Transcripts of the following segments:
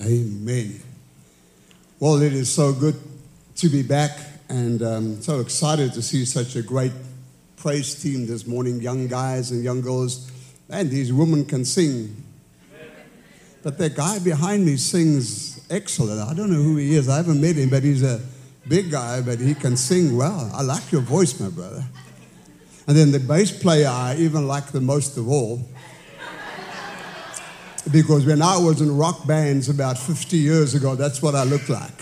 Amen. Well, it is so good to be back and um, so excited to see such a great praise team this morning, young guys and young girls. And these women can sing. But that guy behind me sings excellent. I don't know who he is. I haven't met him, but he's a big guy, but he can sing well. I like your voice, my brother. And then the bass player I even like the most of all because when I was in rock bands about 50 years ago, that's what I looked like.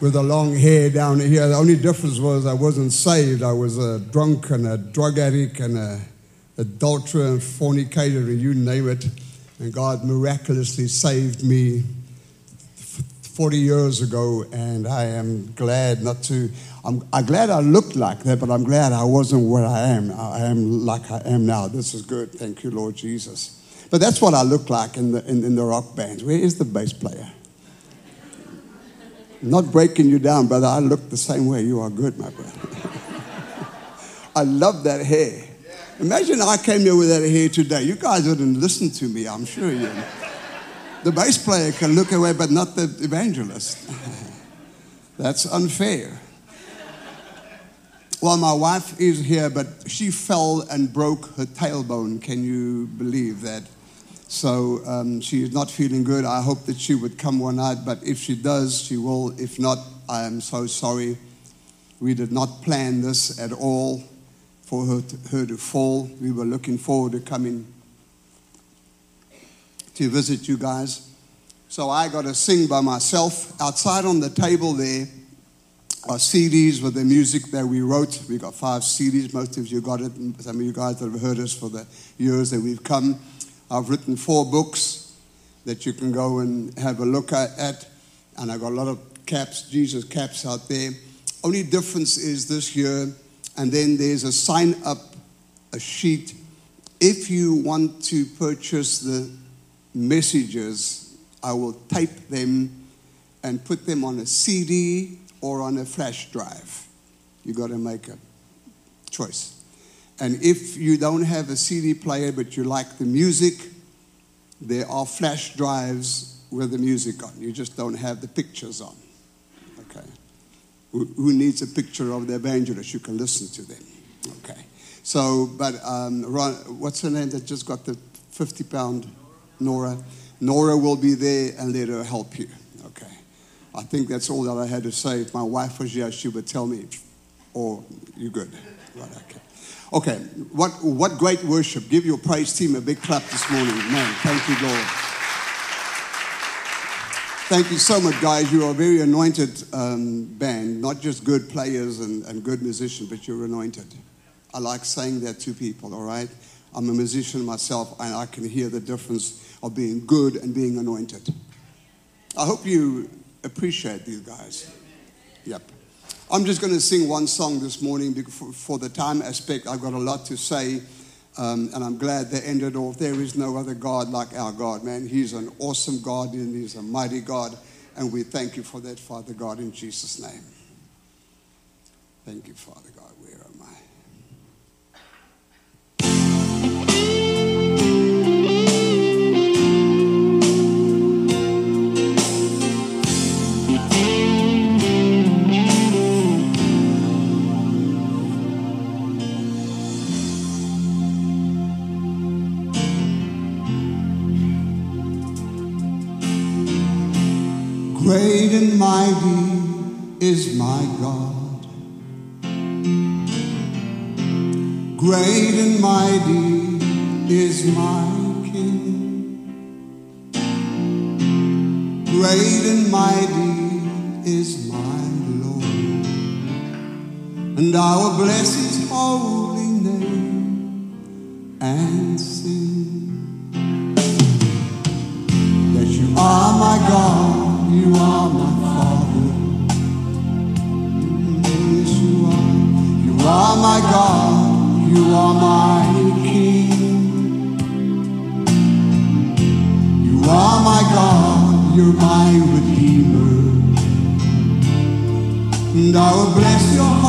With a long hair down here. The only difference was I wasn't saved. I was a drunk and a drug addict and a adulterer and fornicator and you name it. And God miraculously saved me 40 years ago, and I am glad not to. I'm, I'm, glad I looked like that, but I'm glad I wasn't where I am. I am like I am now. This is good. Thank you, Lord Jesus. But that's what I look like in the, in, in the rock bands. Where is the bass player? not breaking you down, brother. I look the same way. You are good, my brother. I love that hair. Imagine I came here with that hair today. You guys wouldn't listen to me, I'm sure you. The bass player can look away, but not the evangelist. That's unfair. Well, my wife is here, but she fell and broke her tailbone. Can you believe that? So um, she is not feeling good. I hope that she would come one night, but if she does, she will. If not, I am so sorry. We did not plan this at all for her to, her to fall. We were looking forward to coming to visit you guys. So I got to sing by myself. Outside on the table there are CDs with the music that we wrote. We got five CDs. Most of you got it. Some of you guys that have heard us for the years that we've come. I've written four books that you can go and have a look at, and I've got a lot of caps, Jesus caps out there. Only difference is this year, and then there's a sign up, a sheet. If you want to purchase the messages, I will tape them and put them on a CD or on a flash drive. You got to make a choice. And if you don't have a CD player but you like the music, there are flash drives with the music on. You just don't have the pictures on. Okay. Who, needs a picture of the evangelist? You can listen to them. Okay. So, but um, Ron, what's her name that just got the 50 pound? Nora. Nora will be there and let her help you. Okay. I think that's all that I had to say. If my wife was here, she would tell me, oh, you're good. Right, okay. Okay, what, what great worship. Give your praise team a big clap this morning. Man, thank you, Lord. Thank you so much, guys. You are a very anointed um, band, not just good players and, and good musicians, but you're anointed. I like saying that to people, all right? I'm a musician myself, and I can hear the difference of being good and being anointed. I hope you appreciate these guys. Yep. I'm just going to sing one song this morning for the time aspect. I've got a lot to say, um, and I'm glad they ended off. There is no other God like our God, man. He's an awesome God and He's a mighty God, and we thank you for that, Father God, in Jesus' name. Thank you, Father Great and mighty is my God. Great and mighty is my King. Great and mighty is my Lord. And I will bless his holy name and sing And I will bless your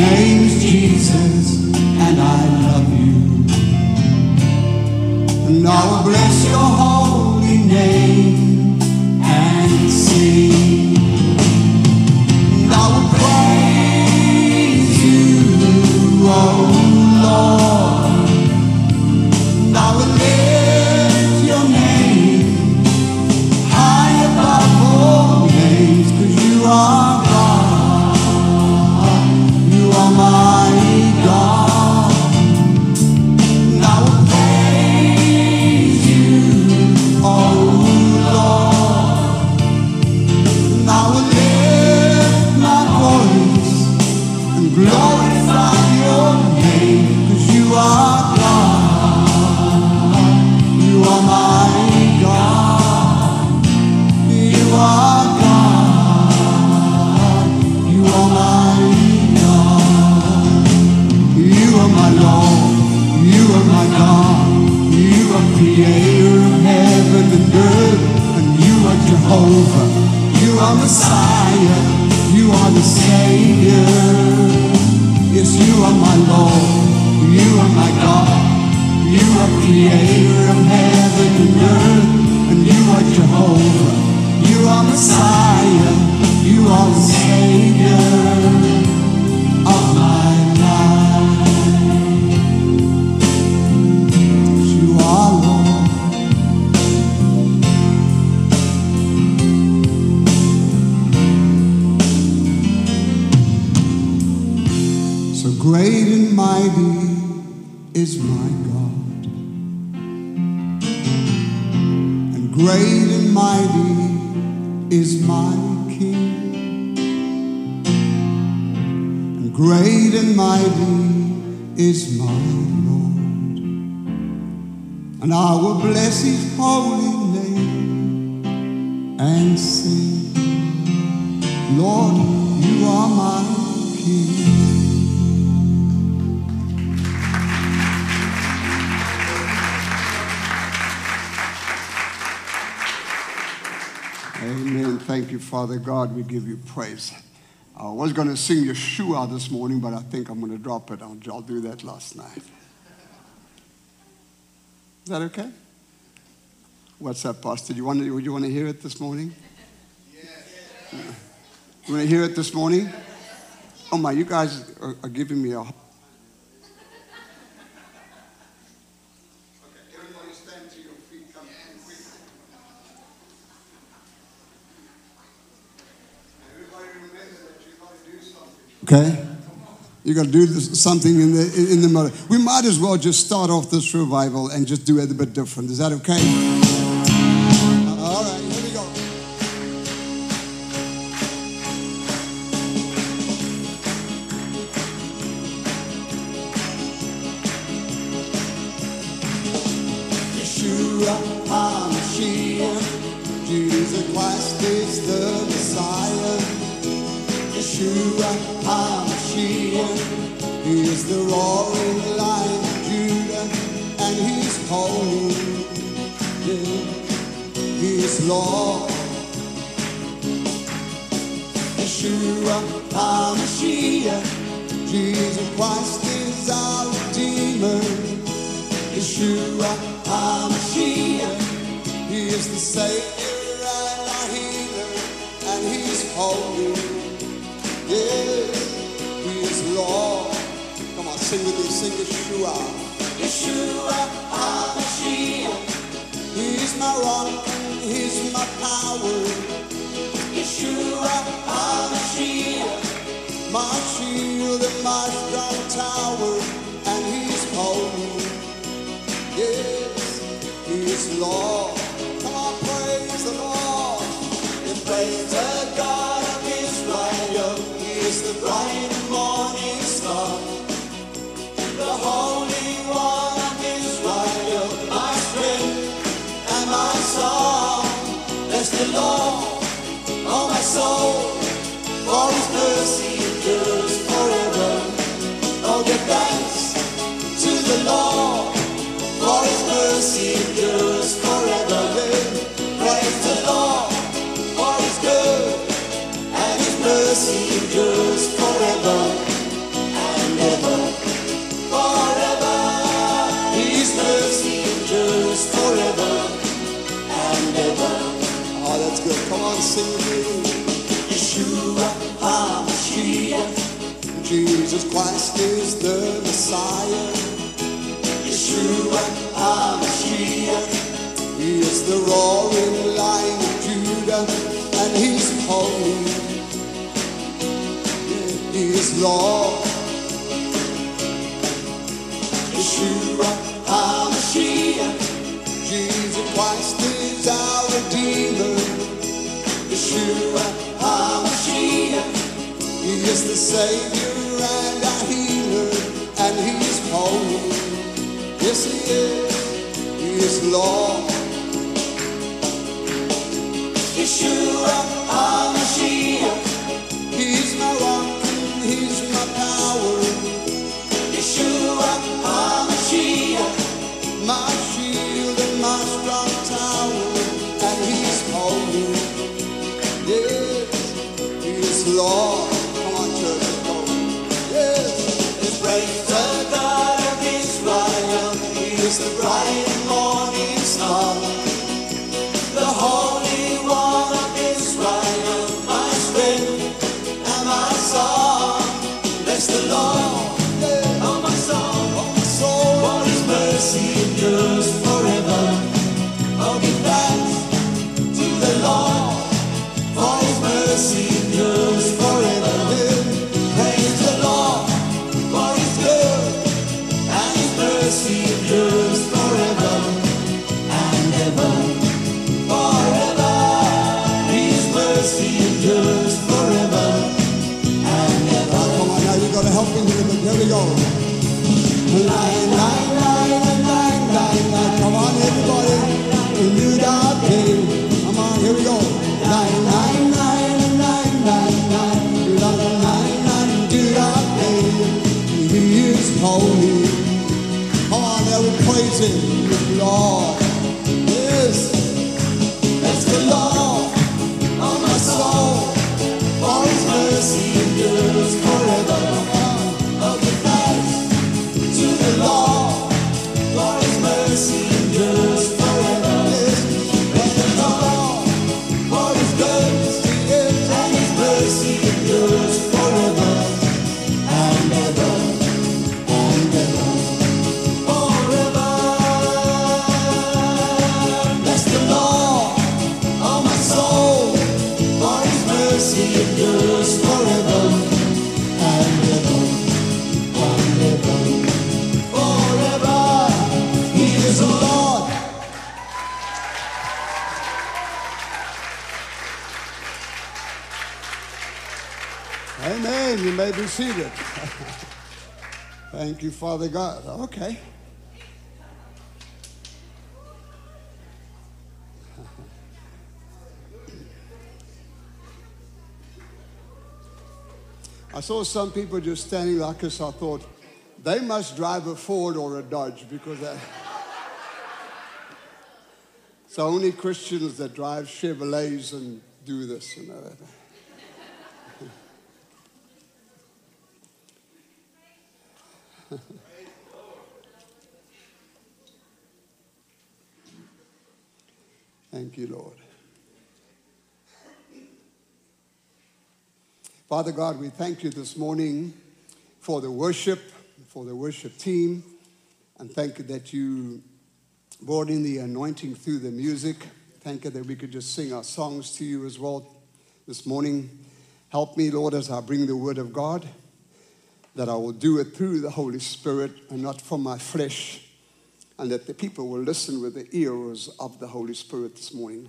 And name is Jesus, and I love you. And I will bless your holy name and sing. Yes, you are my Lord. You are my God. You are creator Lord, you are my King. Amen. Thank you, Father God. We give you praise. I was going to sing Yeshua this morning, but I think I'm going to drop it. I'll, I'll do that last night. Is that okay? What's up, Pastor? Do you want to, you want to hear it this morning? Want to hear it this morning? Oh my, you guys are, are giving me a. Okay, everybody stand to your feet. Come quick. Everybody remember that you got to do something. Okay? You got to do this, something in the in the middle. We might as well just start off this revival and just do it a bit different. Is that okay? Christ is our Redeemer. Yeshua HaMashiach, He is the Savior and our healer, and He's holy. Yes, He is Lord. Come on, sing with me, sing Yeshua. Yeshua HaMashiach, He's my rock, He's my power. Yeshua HaMashiach, my shield and my strong tower, and He's holy. Yes, He is Lord. Jesus Christ is the Messiah. Yeshua HaMashiach, He is the roaring lion of Judah, and he's holy. He is Lord. Yeshua HaMashiach, Jesus Christ is our Redeemer. Yeshua HaMashiach, He is the Savior he's holy. Yes, he is. He is Lord. Yeshua mercy holy. Come on, now we praise Him, Lord. Father God. Okay. I saw some people just standing like this. I thought they must drive a Ford or a Dodge because that. it's only Christians that drive Chevrolets and do this. You know. Thank you, Lord. Father God, we thank you this morning for the worship, for the worship team, and thank you that you brought in the anointing through the music. Thank you that we could just sing our songs to you as well this morning. Help me, Lord, as I bring the word of God, that I will do it through the Holy Spirit and not from my flesh, and that the people will listen with the ears of the Holy Spirit this morning.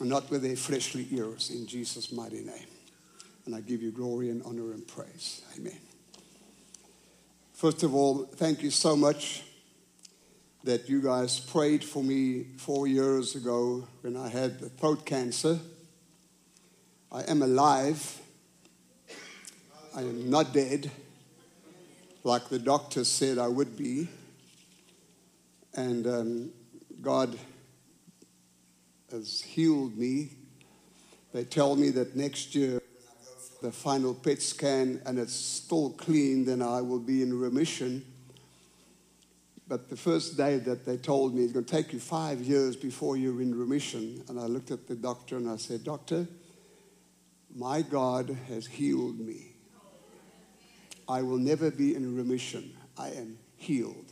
and not with their fleshly ears, in Jesus' mighty name. And I give you glory and honor and praise. Amen. First of all, thank you so much that you guys prayed for me four years ago when I had the throat cancer. I am alive. I am not dead, like the doctor said I would be. And um, God has healed me. They tell me that next year, the final PET scan and it's still clean, then I will be in remission. But the first day that they told me it's going to take you five years before you're in remission, and I looked at the doctor and I said, Doctor, my God has healed me. I will never be in remission. I am healed.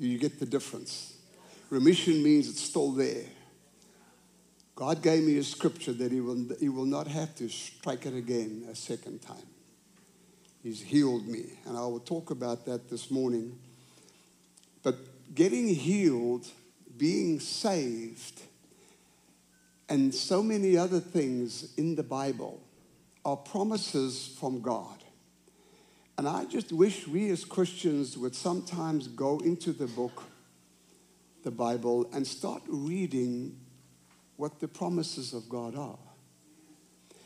You get the difference. Remission means it's still there. God gave me a scripture that he will, he will not have to strike it again a second time. He's healed me. And I will talk about that this morning. But getting healed, being saved, and so many other things in the Bible are promises from God. And I just wish we as Christians would sometimes go into the book, the Bible, and start reading what the promises of God are.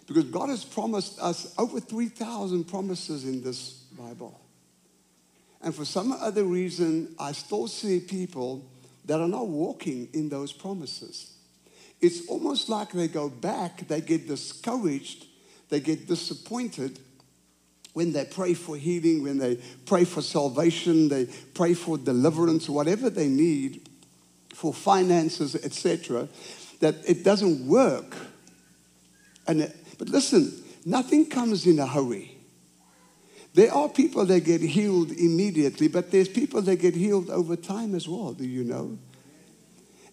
Because God has promised us over 3,000 promises in this Bible. And for some other reason, I still see people that are not walking in those promises. It's almost like they go back, they get discouraged, they get disappointed when they pray for healing, when they pray for salvation, they pray for deliverance, whatever they need for finances, etc., that it doesn't work. And it, but listen, nothing comes in a hurry. There are people that get healed immediately, but there's people that get healed over time as well. Do you know?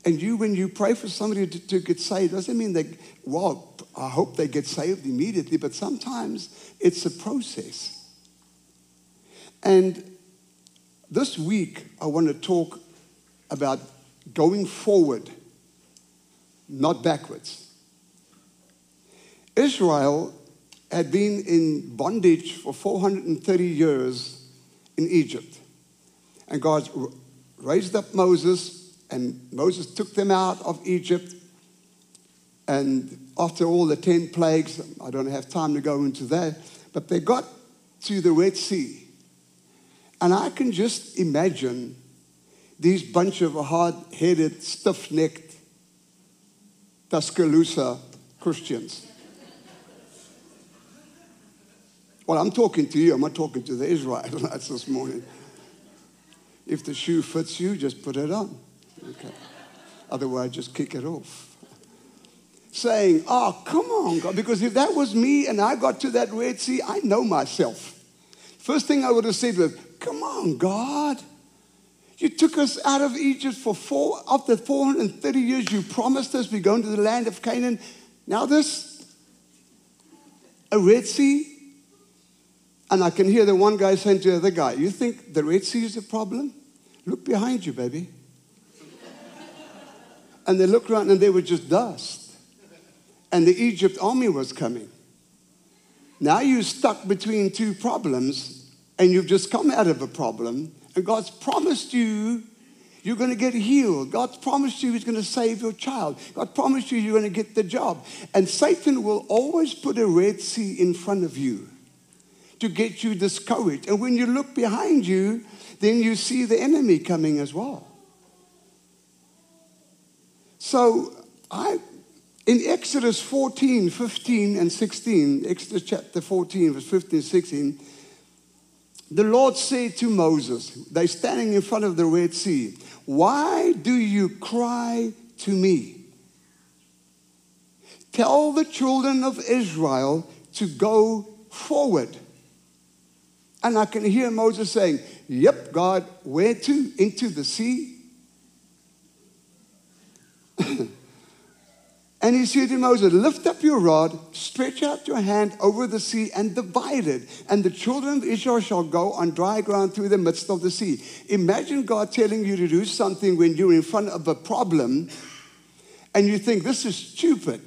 And you, when you pray for somebody to, to get saved, doesn't mean they, well, I hope they get saved immediately, but sometimes it's a process. And this week, I want to talk about going forward, not backwards. Israel had been in bondage for 430 years in Egypt. And God raised up Moses, and Moses took them out of Egypt. And after all the 10 plagues, I don't have time to go into that, but they got to the Red Sea. And I can just imagine these bunch of hard-headed, stiff-necked Tuscaloosa Christians. Well, I'm talking to you. I'm not talking to the Israelites this morning. If the shoe fits you, just put it on. Okay. Otherwise, just kick it off. Saying, oh, come on, God. Because if that was me and I got to that Red Sea, I know myself. First thing I would have said was, come on, God. You took us out of Egypt for four, after 430 years. You promised us we're going to the land of Canaan. Now this, a Red Sea. And I can hear the one guy saying to the other guy, You think the Red Sea is a problem? Look behind you, baby. And they looked around and they were just dust. And the Egypt army was coming. Now you're stuck between two problems and you've just come out of a problem and God's promised you you're going to get healed. God's promised you He's going to save your child. God promised you you're going to get the job. And Satan will always put a Red Sea in front of you to get you discouraged. And when you look behind you, then you see the enemy coming as well. So I in Exodus 14, 15, and 16, Exodus chapter 14, verse 15, 16, the Lord said to Moses, they're standing in front of the Red Sea, Why do you cry to me? Tell the children of Israel to go forward. And I can hear Moses saying, Yep, God, where to? Into the sea? and he said to Moses, Lift up your rod, stretch out your hand over the sea, and divide it. And the children of Israel shall go on dry ground through the midst of the sea. Imagine God telling you to do something when you're in front of a problem and you think this is stupid.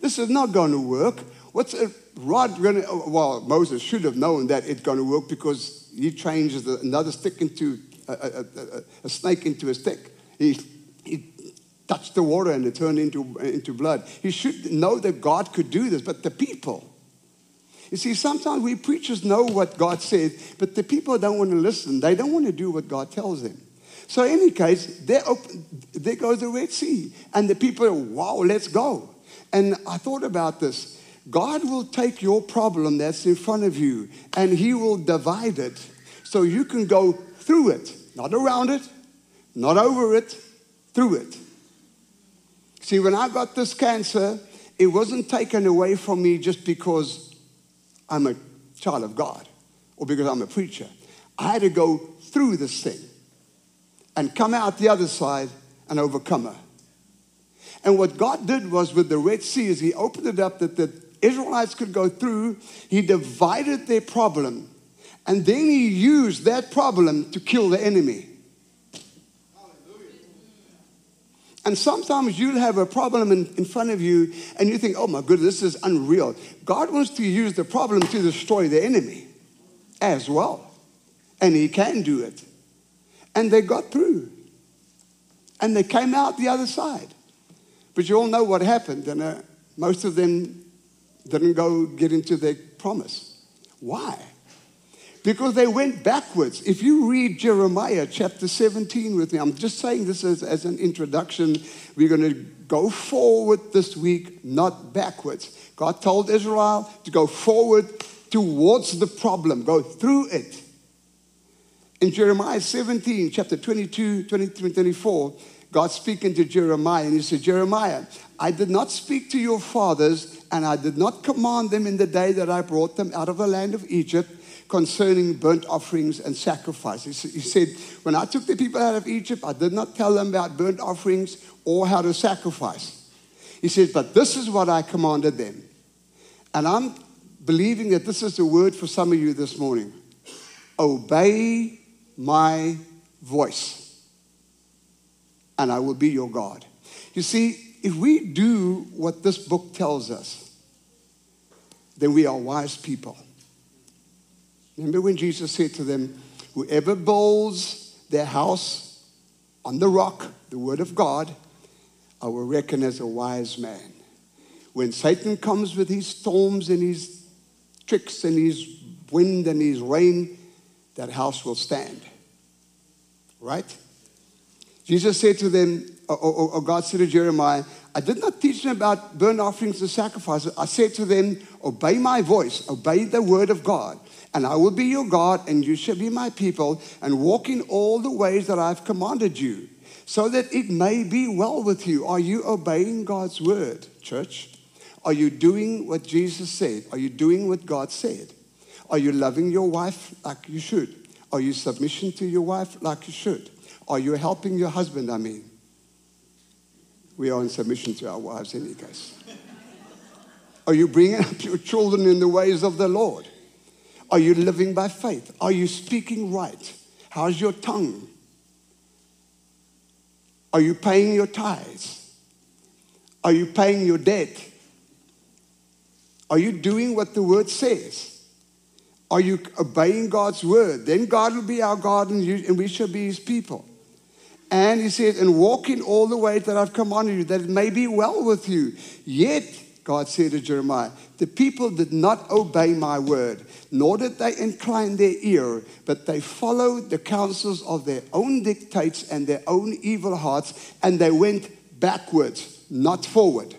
This is not going to work. What's a rod going to? Well, Moses should have known that it's going to work because he changes another stick into a, a, a, a snake into a stick. He, he touched the water and it turned into, into blood. He should know that God could do this, but the people. You see, sometimes we preachers know what God said, but the people don't want to listen. They don't want to do what God tells them. So, in any case, open, there goes the Red Sea. And the people wow, let's go. And I thought about this. God will take your problem that's in front of you and He will divide it so you can go through it, not around it, not over it, through it. See, when I got this cancer, it wasn't taken away from me just because I'm a child of God or because I'm a preacher. I had to go through this thing and come out the other side an overcomer. And what God did was with the Red Sea is he opened it up that the Israelites could go through. He divided their problem. And then he used that problem to kill the enemy. And sometimes you'll have a problem in, in front of you and you think, oh my goodness, this is unreal. God wants to use the problem to destroy the enemy as well. And he can do it. And they got through. And they came out the other side. But you all know what happened. And uh, most of them didn't go get into their promise. Why? Because they went backwards. If you read Jeremiah chapter 17 with me, I'm just saying this as, as an introduction. We're going to go forward this week, not backwards. God told Israel to go forward towards the problem, go through it. In Jeremiah 17, chapter 22, 23, 24, God speaking to Jeremiah, and he said, Jeremiah, I did not speak to your fathers, and I did not command them in the day that I brought them out of the land of Egypt concerning burnt offerings and sacrifices. He said, When I took the people out of Egypt, I did not tell them about burnt offerings or how to sacrifice. He says, But this is what I commanded them. And I'm believing that this is a word for some of you this morning. Obey my voice, and I will be your God. You see, if we do what this book tells us, then we are wise people. Remember when Jesus said to them, Whoever builds their house on the rock, the word of God, I will reckon as a wise man. When Satan comes with his storms and his tricks and his wind and his rain, that house will stand. Right? Jesus said to them, or, or, God said to Jeremiah, I did not teach them about burnt offerings and sacrifices. I said to them, Obey my voice, obey the word of God and I will be your God, and you shall be my people, and walk in all the ways that I've commanded you, so that it may be well with you. Are you obeying God's word, church? Are you doing what Jesus said? Are you doing what God said? Are you loving your wife like you should? Are you submission to your wife like you should? Are you helping your husband? I mean, we are in submission to our wives, in any case. Are you bringing up your children in the ways of the Lord? Are you living by faith? Are you speaking right? How's your tongue? Are you paying your tithes? Are you paying your debt? Are you doing what the word says? Are you obeying God's word? Then God will be our God and, you, and we shall be his people. And he says, and walk in all the ways that I've commanded you, that it may be well with you. Yet, God said to Jeremiah, the people did not obey my word nor did they incline their ear, but they followed the counsels of their own dictates and their own evil hearts, and they went backwards, not forward.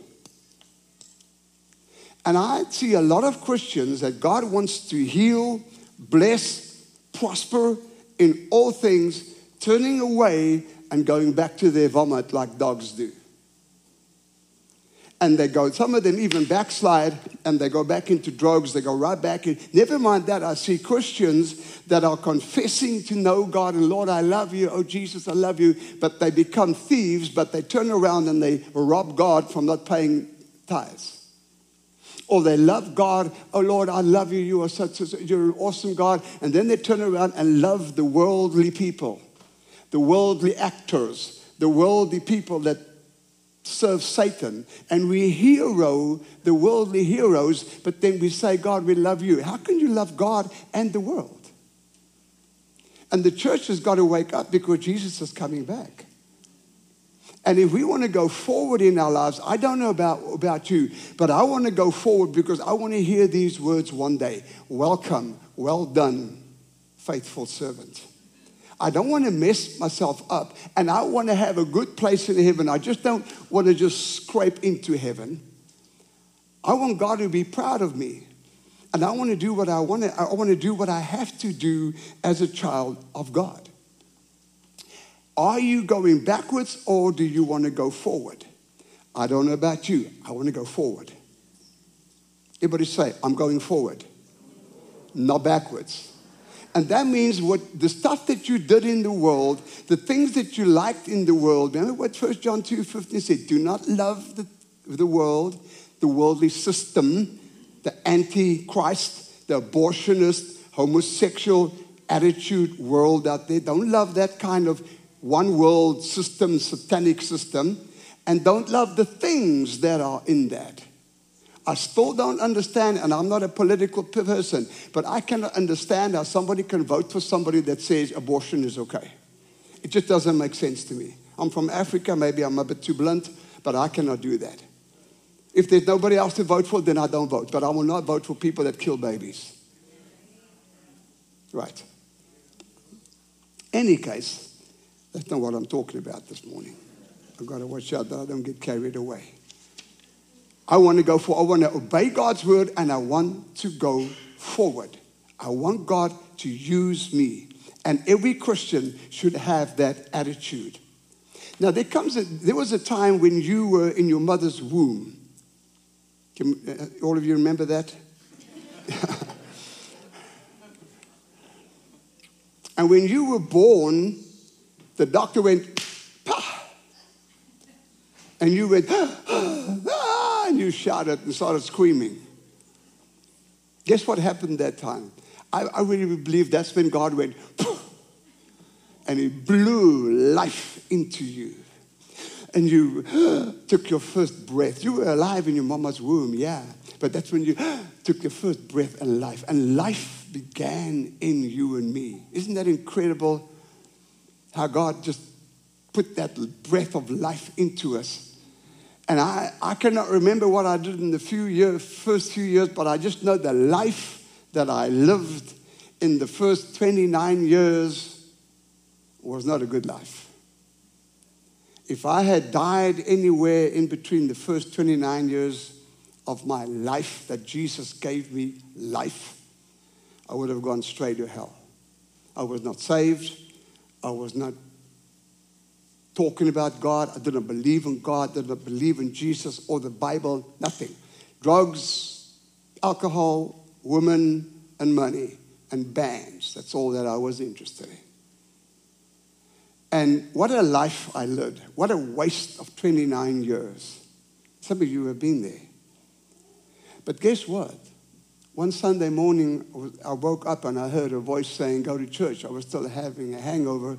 And I see a lot of Christians that God wants to heal, bless, prosper in all things, turning away and going back to their vomit like dogs do and they go, some of them even backslide and they go back into drugs, they go right back in. Never mind that, I see Christians that are confessing to know God and Lord, I love you, oh Jesus, I love you, but they become thieves, but they turn around and they rob God from not paying tithes. Or they love God, oh Lord, I love you, you are such, a, you're an awesome God, and then they turn around and love the worldly people, the worldly actors, the worldly people that serve Satan and we hero the worldly heroes, but then we say, God, we love you. How can you love God and the world? And the church has got to wake up because Jesus is coming back. And if we want to go forward in our lives, I don't know about, about you, but I want to go forward because I want to hear these words one day Welcome, well done, faithful servant. I don't want to mess myself up, and I want to have a good place in heaven. I just don't want to just scrape into heaven. I want God to be proud of me. And I want to do what I want to, I want to do what I have to do as a child of God. Are you going backwards or do you want to go forward? I don't know about you. I want to go forward. Everybody say, I'm going forward, not backwards. And that means what the stuff that you did in the world, the things that you liked in the world. Remember what 1 John 2 15 said? Do not love the, the world, the worldly system, the antichrist, the abortionist, homosexual attitude world out there. Don't love that kind of one world system, satanic system, and don't love the things that are in that. I still don't understand, and I'm not a political person, but I cannot understand how somebody can vote for somebody that says abortion is okay. It just doesn't make sense to me. I'm from Africa, maybe I'm a bit too blunt, but I cannot do that. If there's nobody else to vote for, then I don't vote. But I will not vote for people that kill babies. Right. Any case, that's not what I'm talking about this morning. I've got to watch out that I don't get carried away. I want to go for, I want to obey God's word and I want to go forward. I want God to use me. And every Christian should have that attitude. Now, there, comes a, there was a time when you were in your mother's womb. Can, uh, all of you remember that? and when you were born, the doctor went, Pah! and you went, you shouted and started screaming. Guess what happened that time? I, I really believe that's when God went, and He blew life into you. And you took your first breath. You were alive in your mama's womb, yeah. But that's when you took your first breath and life. And life began in you and me. Isn't that incredible? How God just put that breath of life into us. And I, I cannot remember what I did in the few first few years, but I just know the life that I lived in the first 29 years was not a good life. If I had died anywhere in between the first 29 years of my life that Jesus gave me life, I would have gone straight to hell. I was not saved. I was not talking about God. I didn't believe in God, I didn't believe in Jesus or the Bible, nothing. Drugs, alcohol, women, and money, and bands. That's all that I was interested in. And what a life I lived. What a waste of 29 years. Some of you have been there. But guess what? One Sunday morning, I woke up and I heard a voice saying, Go to church. I was still having a hangover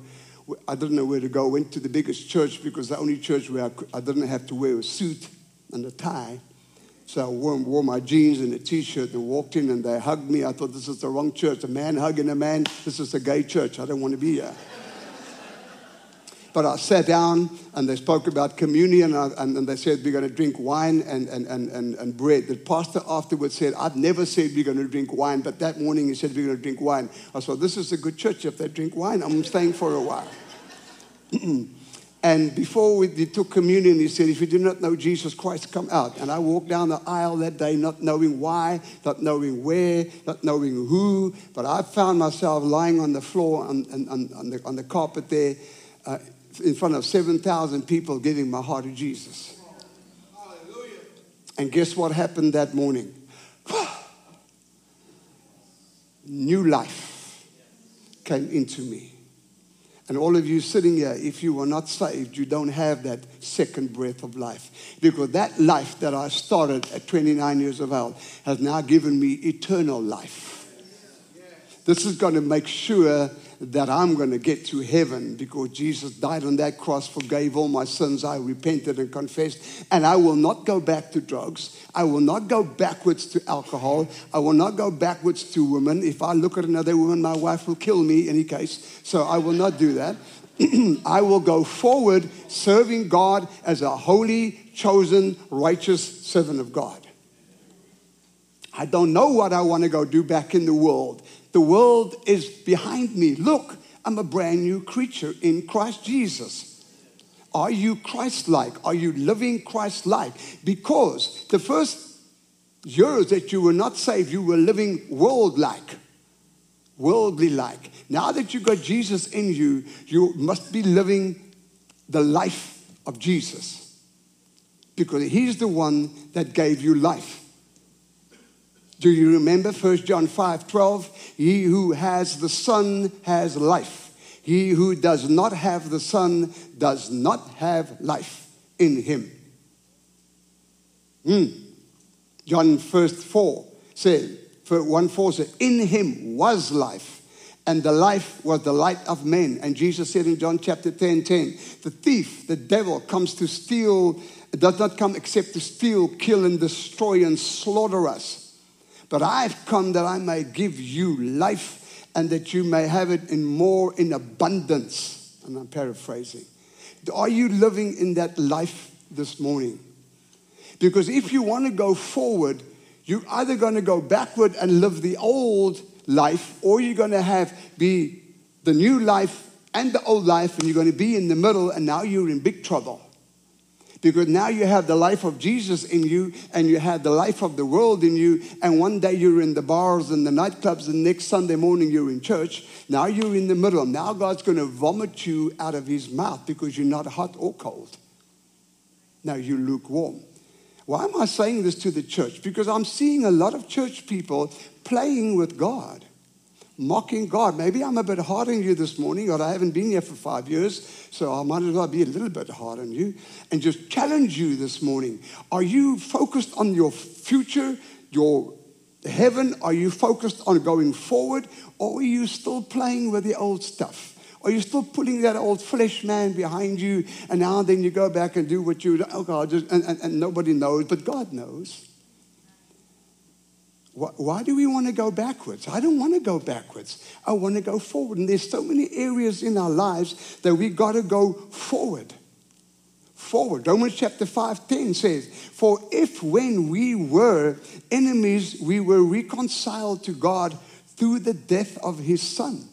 I didn't know where to go. Went to the biggest church because the only church where I, could, I didn't have to wear a suit and a tie. So I wore, wore my jeans and a t-shirt and walked in and they hugged me. I thought this is the wrong church. A man hugging a man. This is a gay church. I don't want to be here. but I sat down and they spoke about communion and, and, and they said we're going to drink wine and, and, and, and, and bread. The pastor afterwards said, I've never said we're going to drink wine, but that morning he said we're going to drink wine. I thought, this is a good church. If they drink wine, I'm staying for a while. and before we took communion, he said, If you do not know Jesus Christ, come out. And I walked down the aisle that day, not knowing why, not knowing where, not knowing who, but I found myself lying on the floor, on, on, on, the, on the carpet there, uh, in front of 7,000 people giving my heart to Jesus. Hallelujah. And guess what happened that morning? New life came into me. And all of you sitting here, if you were not saved, you don't have that second breath of life. Because that life that I started at 29 years of age has now given me eternal life. This is going to make sure that I'm going to get to heaven because Jesus died on that cross, forgave all my sins. I repented and confessed. And I will not go back to drugs. I will not go backwards to alcohol. I will not go backwards to women. If I look at another woman, my wife will kill me in any case. So I will not do that. I will go forward serving God as a holy, chosen, righteous servant of God. I don't know what I want to go do back in the world. The world is behind me. Look, I'm a brand new creature in Christ Jesus. Are you Christ like? Are you living Christ like? Because the first years that you were not saved, you were living world like, worldly like. Now that you've got Jesus in you, you must be living the life of Jesus because He's the one that gave you life. Do you remember 1 John 5 12? He who has the Son has life. He who does not have the Son does not have life in him. Mm. John 1 4 says, 1 4 says, In him was life, and the life was the light of men. And Jesus said in John chapter 10 10, The thief, the devil, comes to steal, does not come except to steal, kill, and destroy and slaughter us. But I've come that I may give you life and that you may have it in more in abundance. And I'm paraphrasing. Are you living in that life this morning? Because if you want to go forward, you're either going to go backward and live the old life, or you're going to have be the new life and the old life, and you're going to be in the middle, and now you're in big trouble. Because now you have the life of Jesus in you and you have the life of the world in you. And one day you're in the bars and the nightclubs, and next Sunday morning you're in church. Now you're in the middle. Now God's going to vomit you out of his mouth because you're not hot or cold. Now you're lukewarm. Why am I saying this to the church? Because I'm seeing a lot of church people playing with God mocking God. Maybe I'm a bit hard on you this morning, or I haven't been here for five years, so I might as well be a little bit hard on you and just challenge you this morning. Are you focused on your future, your heaven? Are you focused on going forward, or are you still playing with the old stuff? Are you still putting that old flesh man behind you, and now and then you go back and do what you, oh God, just, and, and, and nobody knows, but God knows. Why do we want to go backwards? I don't want to go backwards. I want to go forward. And there's so many areas in our lives that we've got to go forward. Forward. Romans chapter 5 10 says, For if when we were enemies, we were reconciled to God through the death of his son.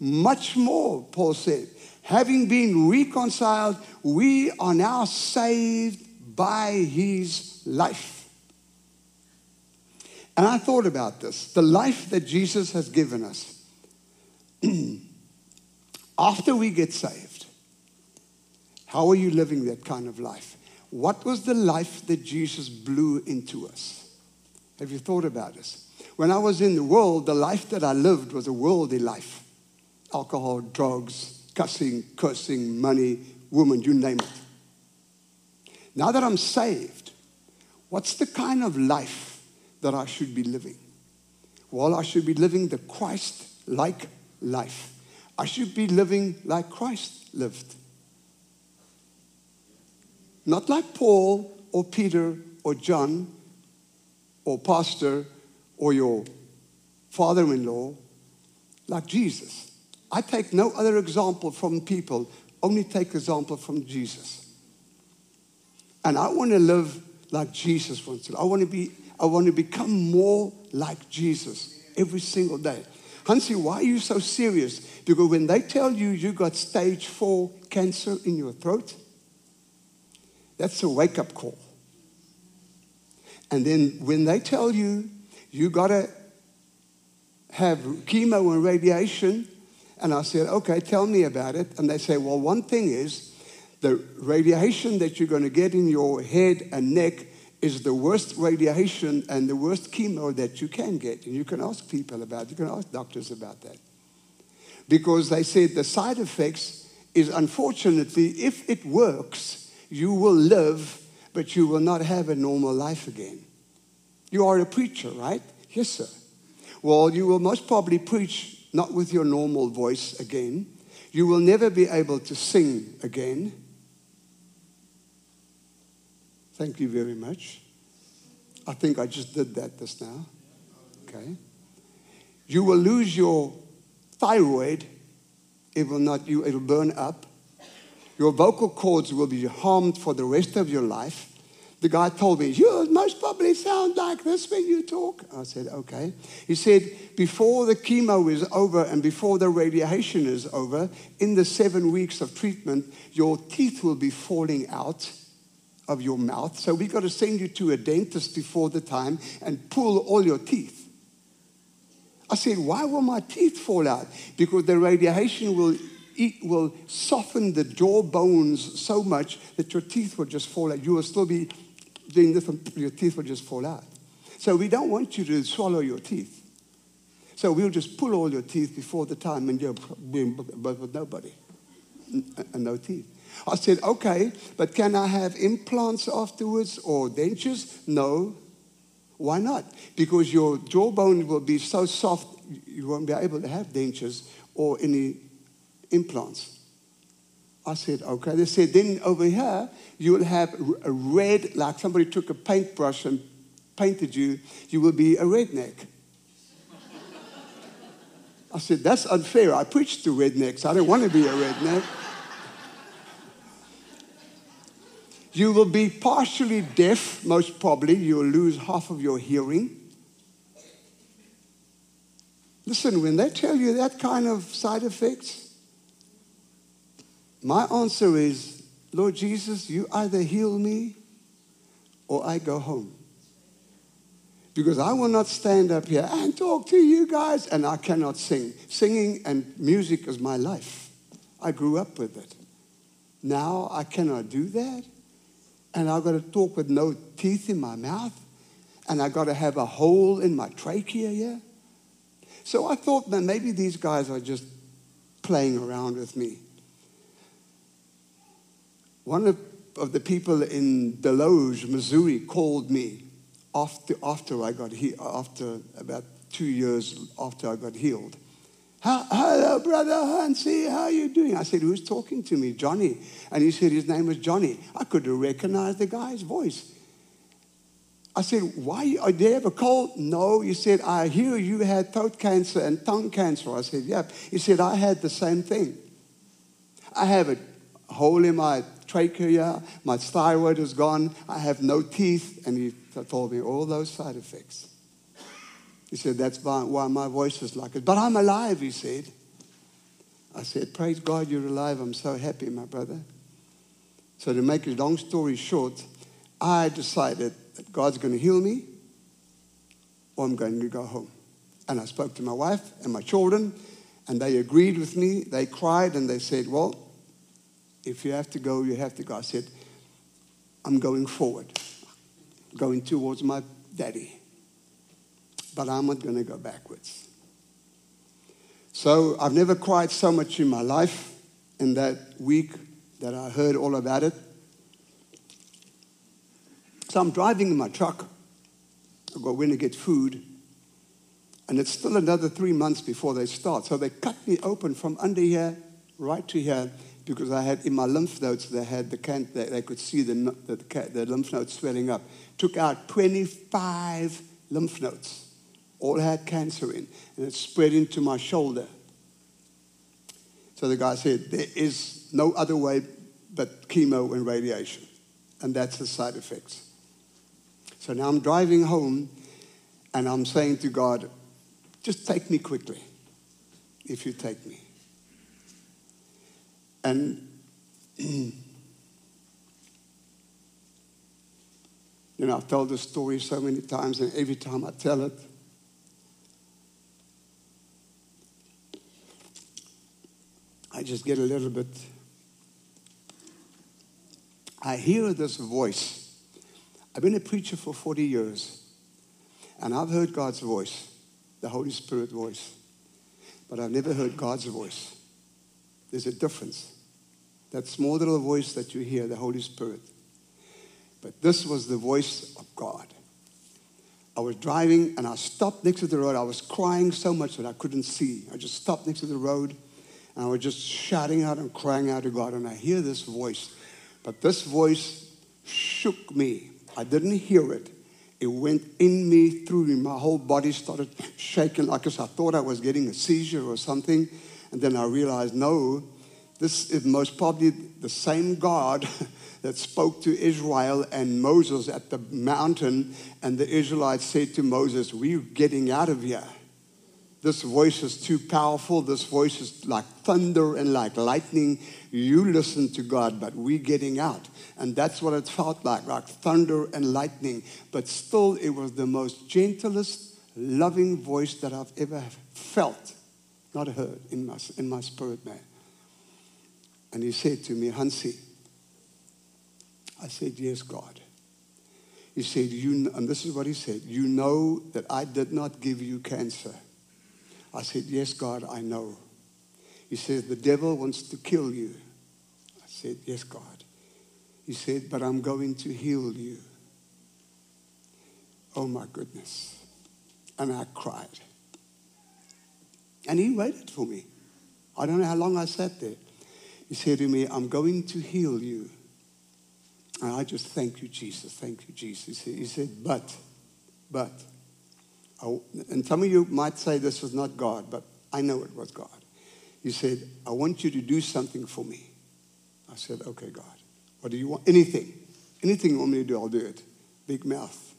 Much more, Paul said, having been reconciled, we are now saved by his life. And I thought about this the life that Jesus has given us after we get saved. How are you living that kind of life? What was the life that Jesus blew into us? Have you thought about this? When I was in the world, the life that I lived was a worldly life alcohol, drugs, cussing, cursing, money, woman, you name it. Now that I'm saved, what's the kind of life that I should be living? Well, I should be living the Christ like life. I should be living like Christ lived. Not like Paul or Peter or John or pastor or your father in law, like Jesus. I take no other example from people, only take example from Jesus. And I want to live like Jesus wants to. I want to be I want to become more like Jesus every single day. Hansie, why are you so serious? Because when they tell you you got stage four cancer in your throat, that's a wake up call. And then when they tell you you got to have chemo and radiation, and I said, okay, tell me about it. And they say, well, one thing is the radiation that you're going to get in your head and neck is the worst radiation and the worst chemo that you can get. And you can ask people about it, you can ask doctors about that. Because they said the side effects is unfortunately, if it works, you will live, but you will not have a normal life again. You are a preacher, right? Yes, sir. Well, you will most probably preach not with your normal voice again. You will never be able to sing again. Thank you very much. I think I just did that just now. Okay. You will lose your thyroid. It will not, you, it'll burn up. Your vocal cords will be harmed for the rest of your life. The guy told me, You most probably sound like this when you talk. I said, Okay. He said, Before the chemo is over and before the radiation is over, in the seven weeks of treatment, your teeth will be falling out of your mouth. So we've got to send you to a dentist before the time and pull all your teeth. I said, Why will my teeth fall out? Because the radiation will, eat, will soften the jaw bones so much that your teeth will just fall out. You will still be doing this, and your teeth will just fall out. So we don't want you to swallow your teeth. So we'll just pull all your teeth before the time and you're but with nobody and uh, no teeth. I said, okay, but can I have implants afterwards or dentures? No. Why not? Because your jawbone will be so soft, you won't be able to have dentures or any implants. I said, okay. They said, then over here, you will have a red, like somebody took a paintbrush and painted you, you will be a redneck. I said, that's unfair. I preach to rednecks. I don't want to be a redneck. You will be partially deaf, most probably. You will lose half of your hearing. Listen, when they tell you that kind of side effects, my answer is Lord Jesus, you either heal me or I go home. Because I will not stand up here and talk to you guys, and I cannot sing. Singing and music is my life. I grew up with it. Now I cannot do that and I've got to talk with no teeth in my mouth, and I've got to have a hole in my trachea yeah? So I thought that maybe these guys are just playing around with me. One of, of the people in Desloge, Missouri, called me after, after I got he, after about two years after I got healed. Hello, brother Hansie, how are you doing? I said, who's talking to me? Johnny. And he said his name was Johnny. I could have recognized the guy's voice. I said, why, uh, do you have a cold? No. He said, I hear you had throat cancer and tongue cancer. I said, yep. He said, I had the same thing. I have a hole in my trachea. My thyroid is gone. I have no teeth. And he told me all those side effects. He said, That's why my voice is like it. But I'm alive, he said. I said, Praise God, you're alive. I'm so happy, my brother. So, to make a long story short, I decided that God's going to heal me or I'm going to go home. And I spoke to my wife and my children, and they agreed with me. They cried and they said, Well, if you have to go, you have to go. I said, I'm going forward, going towards my daddy but I'm not going to go backwards. So I've never cried so much in my life in that week that I heard all about it. So I'm driving in my truck. I go in to get food. And it's still another three months before they start. So they cut me open from under here right to here because I had in my lymph nodes, they had the can, they, they could see the, the, the lymph nodes swelling up. Took out 25 lymph nodes all had cancer in, and it spread into my shoulder. So the guy said, There is no other way but chemo and radiation. And that's the side effects. So now I'm driving home and I'm saying to God, just take me quickly, if you take me. And, you know, I've told this story so many times, and every time I tell it, I just get a little bit. I hear this voice. I've been a preacher for 40 years, and I've heard God's voice, the Holy Spirit voice, but I've never heard God's voice. There's a difference. That small little voice that you hear, the Holy Spirit. But this was the voice of God. I was driving and I stopped next to the road. I was crying so much that I couldn't see. I just stopped next to the road and I was just shouting out and crying out to God. And I hear this voice, but this voice shook me. I didn't hear it. It went in me, through me. My whole body started shaking like I thought I was getting a seizure or something. And then I realized, no, this is most probably the same God that spoke to Israel and Moses at the mountain. And the Israelites said to Moses, We're getting out of here. This voice is too powerful. This voice is like thunder and like lightning. You listen to God, but we're getting out. And that's what it felt like, like thunder and lightning. But still, it was the most gentlest, loving voice that I've ever felt, not heard in my, in my spirit, man. And he said to me, Hansie, I said, Yes, God. He said, you, and this is what he said, You know that I did not give you cancer. I said, Yes, God, I know. He said, The devil wants to kill you. I said, Yes, God. He said, But I'm going to heal you. Oh, my goodness. And I cried. And he waited for me. I don't know how long I sat there. He said to me, I'm going to heal you. And I just thank you, Jesus. Thank you, Jesus. He said, But, but, and some of you might say this was not God, but I know it was God. He said, I want you to do something for me. I said, Okay, God. What do you want? Anything. Anything you want me to do, I'll do it. Big mouth.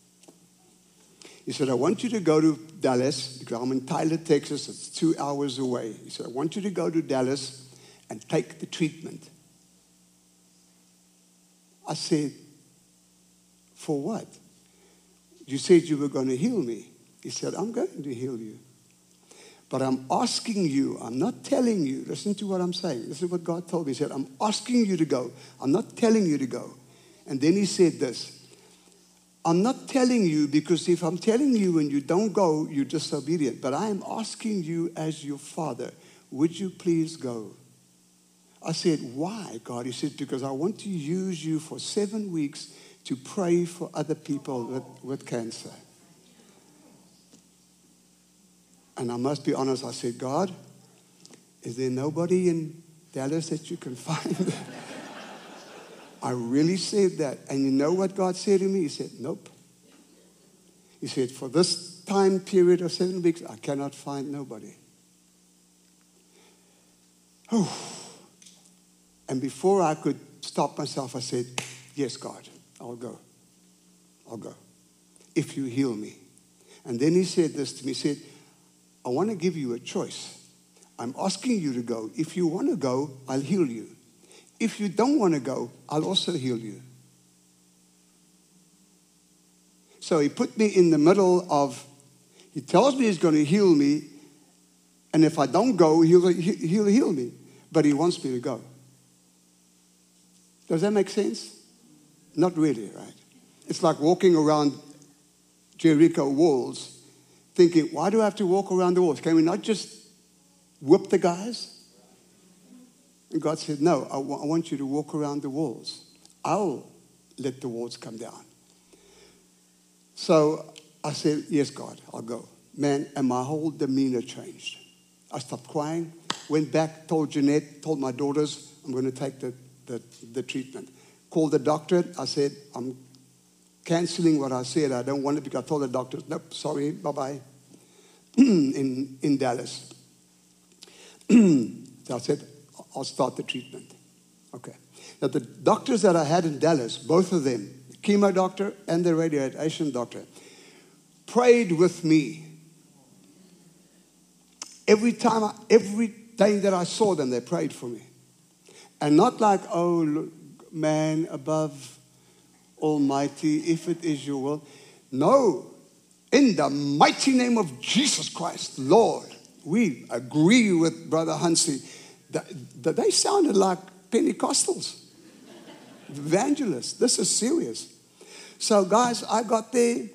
He said, I want you to go to Dallas because I'm in Tyler, Texas. It's two hours away. He said, I want you to go to Dallas and take the treatment. I said, For what? You said you were going to heal me. He said, I'm going to heal you. But I'm asking you, I'm not telling you. Listen to what I'm saying. This is what God told me. He said, I'm asking you to go. I'm not telling you to go. And then he said this I'm not telling you because if I'm telling you and you don't go, you're disobedient. But I am asking you as your father, would you please go? I said, Why, God? He said, Because I want to use you for seven weeks to pray for other people with, with cancer. And I must be honest, I said, God, is there nobody in Dallas that you can find? I really said that. And you know what God said to me? He said, Nope. He said, For this time period of seven weeks, I cannot find nobody. Oh. And before I could stop myself, I said, Yes, God, I'll go. I'll go. If you heal me. And then he said this to me. He said, I want to give you a choice. I'm asking you to go. If you want to go, I'll heal you. If you don't want to go, I'll also heal you. So he put me in the middle of, he tells me he's going to heal me, and if I don't go, he'll, he'll heal me. But he wants me to go. Does that make sense? Not really, right? It's like walking around Jericho walls thinking, why do I have to walk around the walls? Can we not just whip the guys? And God said, no, I, w- I want you to walk around the walls. I'll let the walls come down. So I said, yes, God, I'll go. Man, and my whole demeanor changed. I stopped crying, went back, told Jeanette, told my daughters, I'm going to take the the, the treatment. Called the doctor. I said, I'm canceling what I said. I don't want it because I told the doctor, nope, sorry, bye bye. in, in Dallas. so I said, I'll start the treatment. Okay. Now, the doctors that I had in Dallas, both of them, the chemo doctor and the radiation doctor, prayed with me. Every time, I, every day that I saw them, they prayed for me. And not like, oh, man above Almighty, if it is your will. No, in the mighty name of Jesus Christ, Lord, we agree with Brother that, that they sounded like Pentecostals, evangelists. This is serious. So, guys, I got there.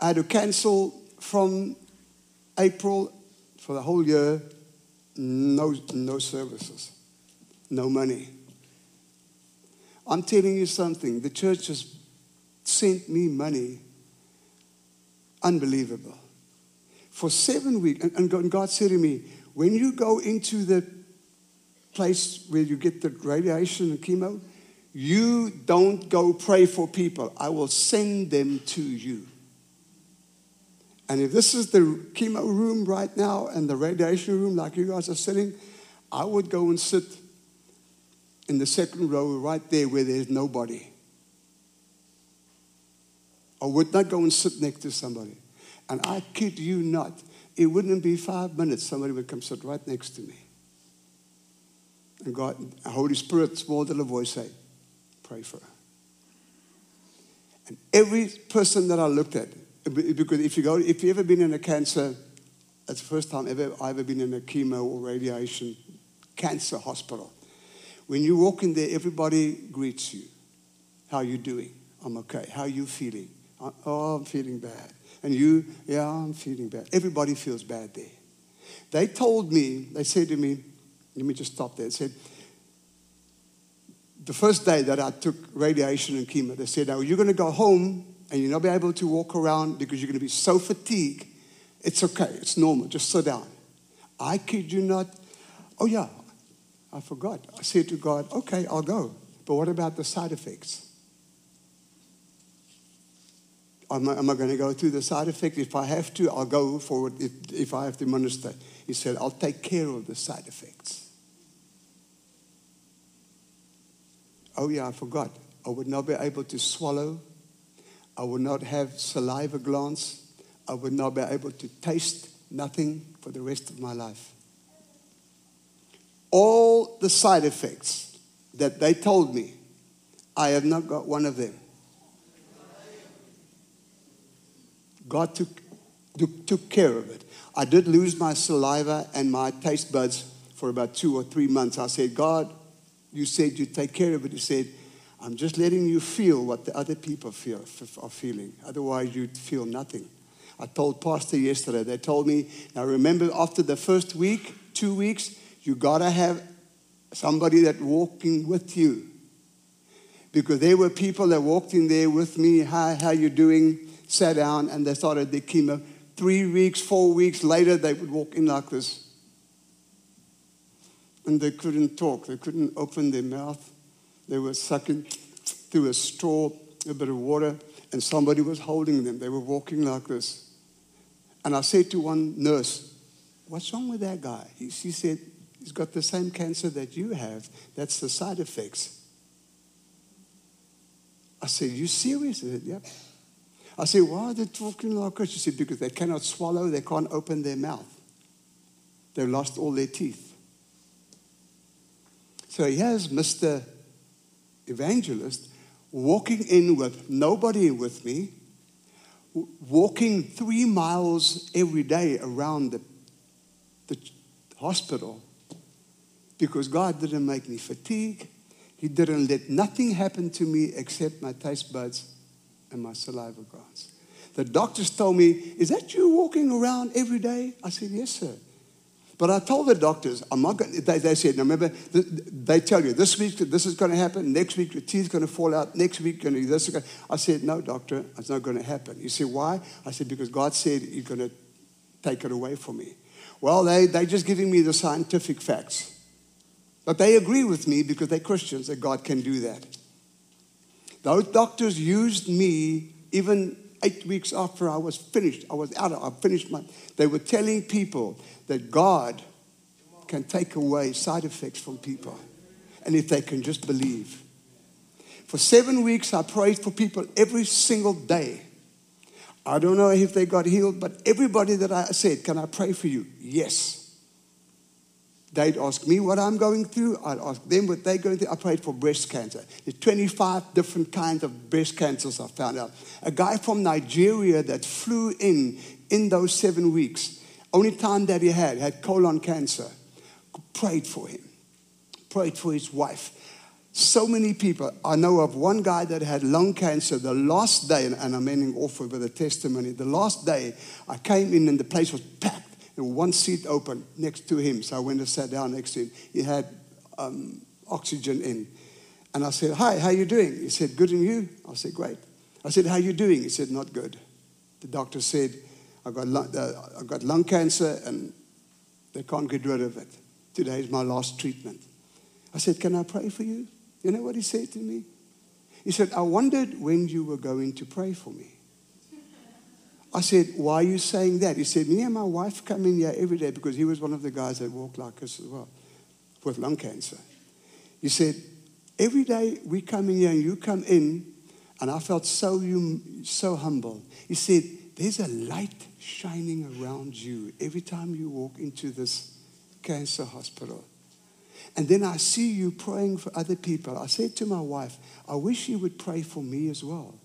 I had to cancel from April for the whole year, no, no services no money. I'm telling you something. The church has sent me money Unbelievable. For seven weeks, and, God said to me, when you go into the place where you get the radiation and chemo, you don't go pray for people. I will send them to you. And if this is the chemo room right now and the radiation room, like you guys are sitting, I would go and sit in the second row right there where there's nobody. I would not go and sit next to somebody. And I kid you not, it wouldn't be five minutes, somebody would come sit right next to me. And God, Holy Spirit, small little voice say, pray for her. And every person that I looked at, because if you go, if you've ever been in a cancer, that's the first time ever I've ever been in a chemo or radiation cancer hospital. When you walk in there, everybody greets you. How are you doing? I'm okay. How are you feeling? "Uh, Oh, I'm feeling bad. And you, yeah, I'm feeling bad. Everybody feels bad there. They told me, they said to me, let me just stop there. They said, the first day that I took radiation and chemo, they said, now you're going to go home and you're not be able to walk around because you're going to be so fatigued. It's okay. It's normal. Just sit down. I kid you not. Oh, yeah. I forgot. I said to God, okay, I'll go. But what about the side effects? Am I, am I going to go through the side effects? If I have to, I'll go for it if, if I have to minister. He said, I'll take care of the side effects. Oh, yeah, I forgot. I would not be able to swallow. I would not have saliva glands. I would not be able to taste nothing for the rest of my life. All the side effects that they told me, I have not got one of them. God took, took, took care of it. I did lose my saliva and my taste buds for about two or three months. I said, God, you said you take care of it. You said, I'm just letting you feel what the other people feel, are feeling. Otherwise, you'd feel nothing. I told Pastor yesterday, they told me, now remember, after the first week, two weeks, you got to have somebody that walking with you. Because there were people that walked in there with me, hi, how you doing? Sat down and they started their chemo. Three weeks, four weeks later, they would walk in like this. And they couldn't talk. They couldn't open their mouth. They were sucking through a straw, a bit of water, and somebody was holding them. They were walking like this. And I said to one nurse, What's wrong with that guy? He, she said, He's got the same cancer that you have. That's the side effects. I said, You serious? She said, Yep. I said, Why are they talking like this? She said, Because they cannot swallow, they can't open their mouth. They've lost all their teeth. So here's Mr. Evangelist walking in with nobody with me, walking three miles every day around the, the hospital because God didn't make me fatigue. He didn't let nothing happen to me except my taste buds and my saliva glands. The doctors told me, Is that you walking around every day? I said, Yes, sir. But I told the doctors, I'm not going they, they said, now remember, th- they tell you this week this is going to happen, next week your teeth are going to fall out, next week going to this. Gonna. I said, no, doctor, it's not going to happen. You said, why? I said, because God said He's going to take it away from me. Well, they, they're just giving me the scientific facts. But they agree with me because they're Christians that God can do that. Those doctors used me even eight weeks after I was finished. I was out, of, I finished my. They were telling people that God can take away side effects from people. And if they can just believe. For seven weeks, I prayed for people every single day. I don't know if they got healed, but everybody that I said, Can I pray for you? Yes. They'd ask me what I'm going through. I'd ask them what they're going through. I prayed for breast cancer. There's 25 different kinds of breast cancers I found out. A guy from Nigeria that flew in in those seven weeks, only time that he had, had colon cancer. Prayed for him. Prayed for his wife. So many people. I know of one guy that had lung cancer the last day, and I'm ending off with a testimony. The last day, I came in and the place was packed one seat open next to him. So I went and sat down next to him. He had um, oxygen in. And I said, hi, how you doing? He said, good and you? I said, great. I said, how you doing? He said, not good. The doctor said, I got, lung, uh, I got lung cancer and they can't get rid of it. Today is my last treatment. I said, Can I pray for you? You know what he said to me? He said, I wondered when you were going to pray for me. I said, Why are you saying that? He said, Me and my wife come in here every day because he was one of the guys that walked like us as well with lung cancer. He said, Every day we come in here and you come in, and I felt so, hum- so humble. He said, There's a light shining around you every time you walk into this cancer hospital. And then I see you praying for other people. I said to my wife, I wish you would pray for me as well.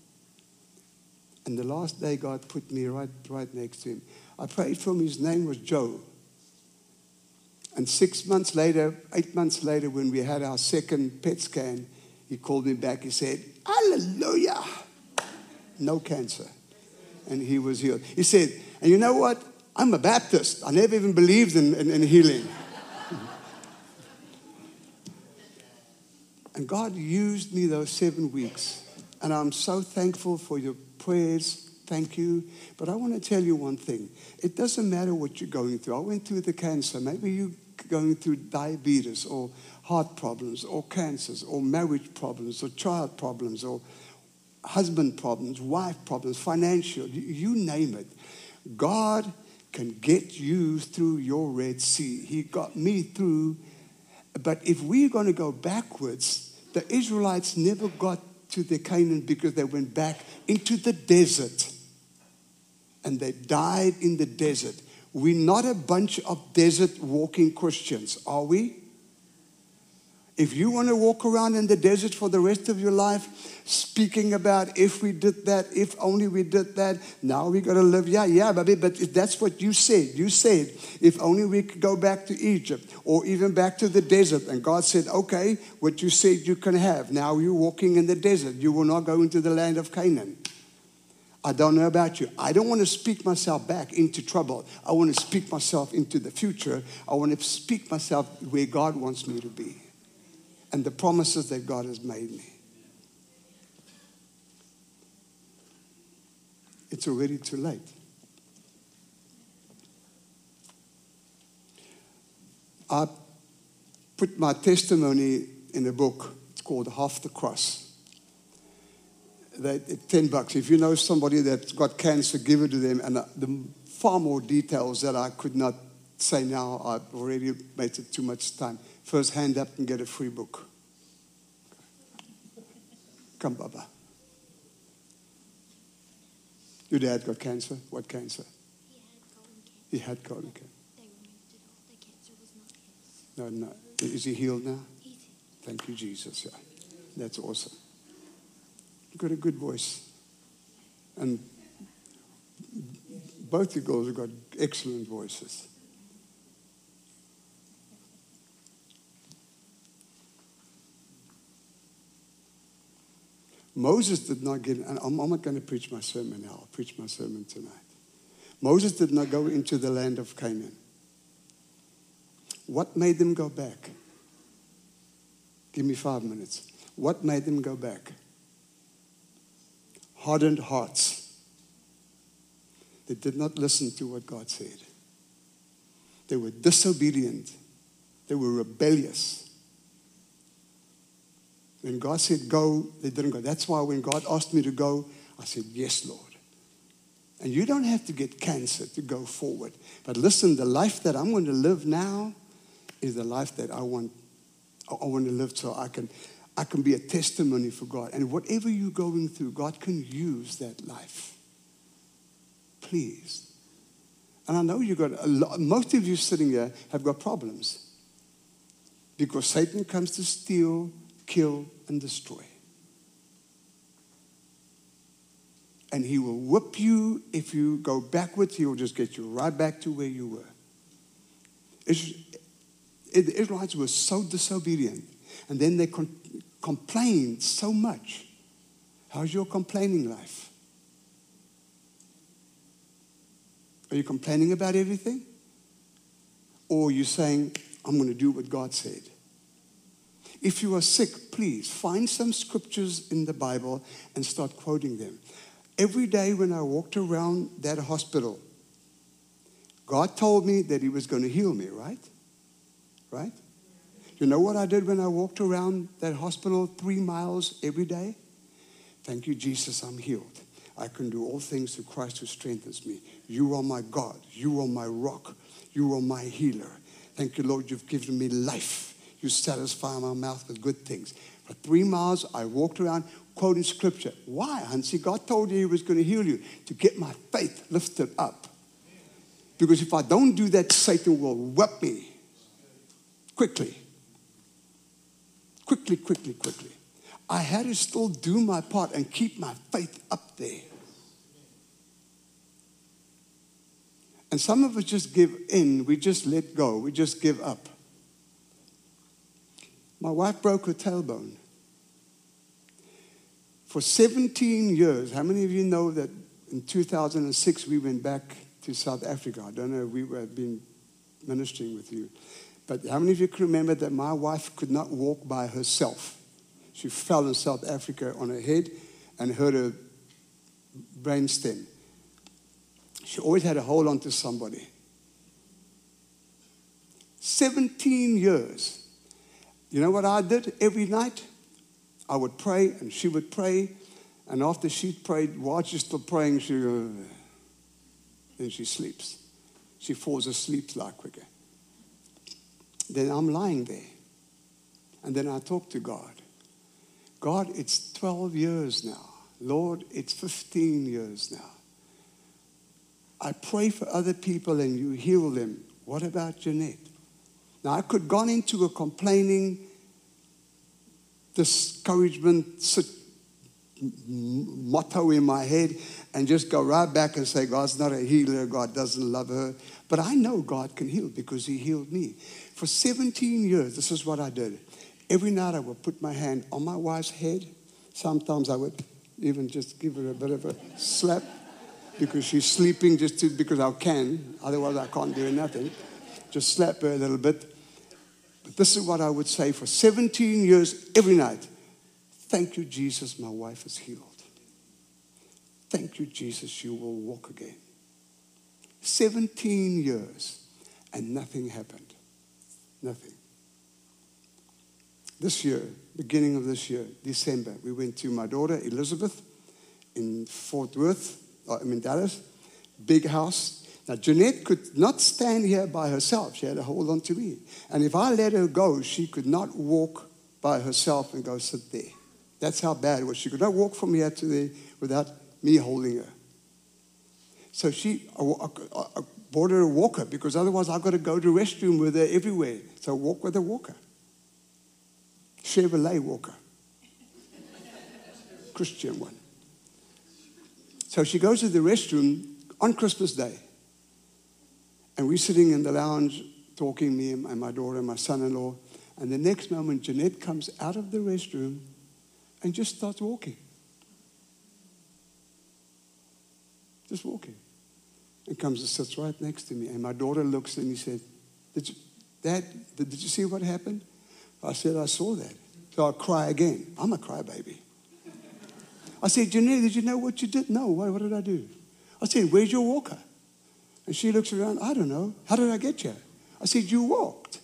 And the last day, God put me right, right next to him. I prayed for him. His name was Joe. And six months later, eight months later, when we had our second PET scan, he called me back. He said, Hallelujah. No cancer. And he was healed. He said, And you know what? I'm a Baptist. I never even believed in, in, in healing. and God used me those seven weeks. And I'm so thankful for your prayers. Thank you. But I want to tell you one thing. It doesn't matter what you're going through. I went through the cancer. Maybe you're going through diabetes or heart problems or cancers or marriage problems or child problems or husband problems, wife problems, financial, you, name it. God can get you through your Red Sea. He got me through. But if we're going to go backwards, the Israelites never got to the Canaan because they went back into the desert and they died in the desert. We're not a bunch of desert walking Christians, are we? If you want to walk around in the desert for the rest of your life, speaking about if we did that, if only we did that, now we got to live. Yeah, yeah, baby, but if that's what you said. You said, if only we could go back to Egypt or even back to the desert. And God said, okay, what you said you can have. Now you're walking in the desert. You will not go into the land of Canaan. I don't know about you. I don't want to speak myself back into trouble. I want to speak myself into the future. I want to speak myself where God wants me to be and the promises that God has made me. It's already too late. I put my testimony in a book. It's called Half the Cross. They, 10 bucks. If you know somebody that's got cancer, give it to them. And uh, the far more details that I could not say now, I've already made it too much time. First hand up and get a free book. Come, Baba. Your dad got cancer. What cancer? He had colon cancer. He had colon cancer. They removed it all. The cancer was not his. No, no. Is he healed now? He's Thank you, Jesus. Yeah. That's awesome. You've got a good voice. And both you girls have got excellent voices. Moses did not get, and I'm, I'm not going to preach my sermon now, I'll preach my sermon tonight. Moses did not go into the land of Canaan. What made them go back? Give me five minutes. What made them go back? Hardened hearts. They did not listen to what God said. They were disobedient. They were rebellious. When God said go, they didn't go. That's why when God asked me to go, I said, Yes, Lord. And you don't have to get cancer to go forward. But listen, the life that I'm going to live now is the life that I want, I want to live so I can, I can be a testimony for God. And whatever you're going through, God can use that life. Please. And I know you've got a lot, most of you sitting here have got problems because Satan comes to steal, kill, and destroy. And he will whip you if you go backwards, he will just get you right back to where you were. The Israelites were so disobedient. And then they complained so much. How's your complaining life? Are you complaining about everything? Or are you saying, I'm going to do what God said? If you are sick, please find some scriptures in the Bible and start quoting them. every day when I walked around that hospital, God told me that He was going to heal me, right? Right? You know what I did when I walked around that hospital three miles every day? Thank you, Jesus, I'm healed. I can do all things through Christ who strengthens me. You are my God. You are my rock. You are my healer. Thank you, Lord, you've given me life. You satisfy my mouth with good things. For three miles, I walked around quoting scripture. Why, Hansie? God told you He was going to heal you to get my faith lifted up. Because if I don't do that, Satan will whip me quickly. Quickly, quickly, quickly. I had to still do my part and keep my faith up there. And some of us just give in, we just let go, we just give up. My wife broke her tailbone. For 17 years, how many of you know that in 2006 we went back to South Africa? I don't know if we have been ministering with you. But how many of you can remember that my wife could not walk by herself? She fell in South Africa on her head and hurt her brain stem. She always had to hold on to somebody. 17 years. You know what I did every night? I would pray and she would pray. And after she prayed, while she's still praying, she goes, then she sleeps. She falls asleep like quicker. Then I'm lying there. And then I talk to God. God, it's 12 years now. Lord, it's 15 years now. I pray for other people and you heal them. What about Jeanette? Now, I could gone into a complaining, discouragement motto in my head and just go right back and say, God's not a healer, God doesn't love her. But I know God can heal because He healed me. For 17 years, this is what I did. Every night I would put my hand on my wife's head. Sometimes I would even just give her a bit of a slap because she's sleeping just to, because I can. Otherwise, I can't do nothing. Just slap her a little bit. But this is what I would say for 17 years, every night. Thank you, Jesus, my wife is healed. Thank you, Jesus, you will walk again. 17 years, and nothing happened. Nothing. This year, beginning of this year, December, we went to my daughter Elizabeth in Fort Worth, uh, I mean Dallas, big house. Now, Jeanette could not stand here by herself. She had to hold on to me. And if I let her go, she could not walk by herself and go sit there. That's how bad it was. She could not walk from here to there without me holding her. So she I, I, I bought her a walker because otherwise I've got to go to restroom with her everywhere. So walk with a walker. Chevrolet walker. Christian one. So she goes to the restroom on Christmas Day. And we're sitting in the lounge talking, me and my daughter and my son in law. And the next moment, Jeanette comes out of the restroom and just starts walking. Just walking. And comes and sits right next to me. And my daughter looks and he said, Did you, Dad, did, did you see what happened? I said, I saw that. So I cry again. I'm a crybaby. I said, Janelle, did you know what you did? No. What, what did I do? I said, Where's your walker? And she looks around, I don't know. How did I get you? I said, You walked.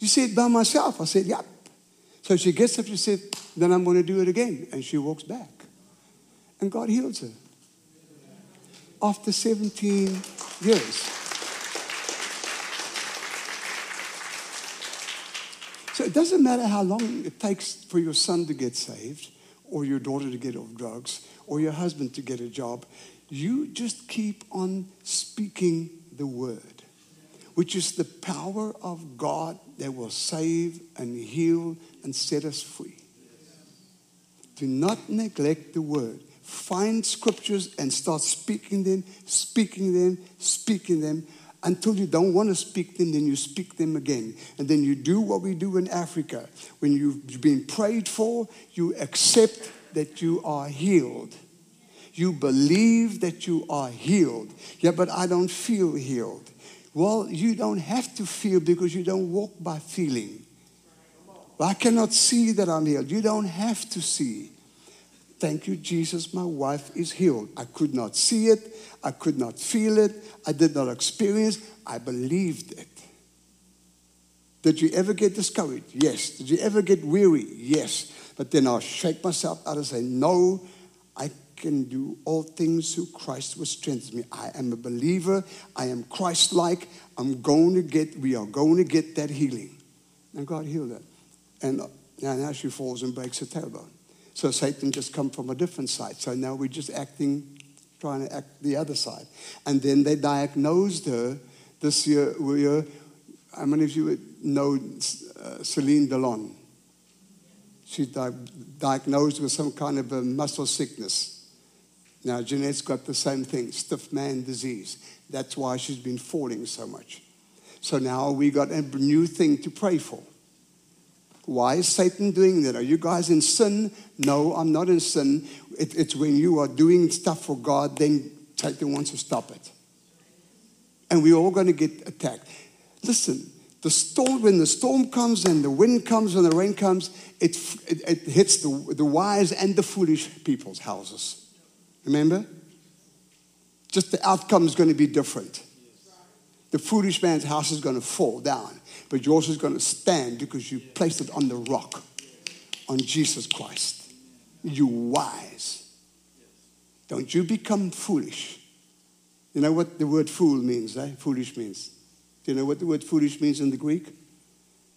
You said, By myself. I said, Yep. So she gets up, she said, Then I'm going to do it again. And she walks back. And God heals her. After 17 years. So it doesn't matter how long it takes for your son to get saved or your daughter to get off drugs, or your husband to get a job. You just keep on speaking the word, which is the power of God that will save and heal and set us free. Do not neglect the word. Find scriptures and start speaking them, speaking them, speaking them until you don't want to speak them, then you speak them again. And then you do what we do in Africa. When you've been prayed for, you accept that you are healed. You believe that you are healed. Yeah, but I don't feel healed. Well, you don't have to feel because you don't walk by feeling. I cannot see that I'm healed. You don't have to see. Thank you, Jesus, my wife is healed. I could not see it, I could not feel it, I did not experience, I believed it. Did you ever get discouraged? Yes. Did you ever get weary? Yes. But then I'll shake myself out and say, No, can do all things through Christ who strengthens me. I am a believer. I am Christ like. I'm going to get, we are going to get that healing. And God healed her. And now she falls and breaks her tailbone. So Satan just come from a different side. So now we're just acting, trying to act the other side. And then they diagnosed her this year. year how many of you know uh, Celine Dion? She's di- diagnosed with some kind of a muscle sickness. Now, Jeanette's got the same thing, stiff man disease. That's why she's been falling so much. So now we got a new thing to pray for. Why is Satan doing that? Are you guys in sin? No, I'm not in sin. It, it's when you are doing stuff for God, then Satan wants to stop it. And we're all going to get attacked. Listen, the storm, when the storm comes and the wind comes and the rain comes, it, it, it hits the, the wise and the foolish people's houses. Remember? Just the outcome is going to be different. The foolish man's house is going to fall down, but yours is going to stand because you placed it on the rock, on Jesus Christ. You wise. Don't you become foolish. You know what the word fool means, eh? Foolish means. Do you know what the word foolish means in the Greek?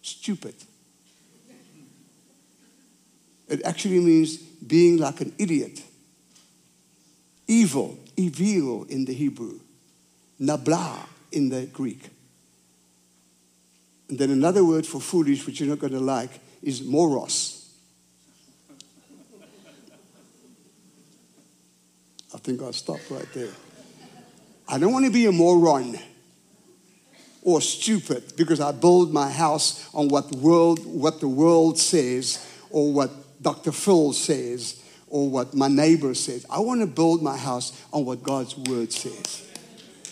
Stupid. It actually means being like an idiot. Evil, evil in the Hebrew. Nabla in the Greek. And then another word for foolish, which you're not going to like, is moros. I think I'll stop right there. I don't want to be a moron or stupid because I build my house on what world, what the world says or what Dr. Phil says or what my neighbor says. I want to build my house on what God's word says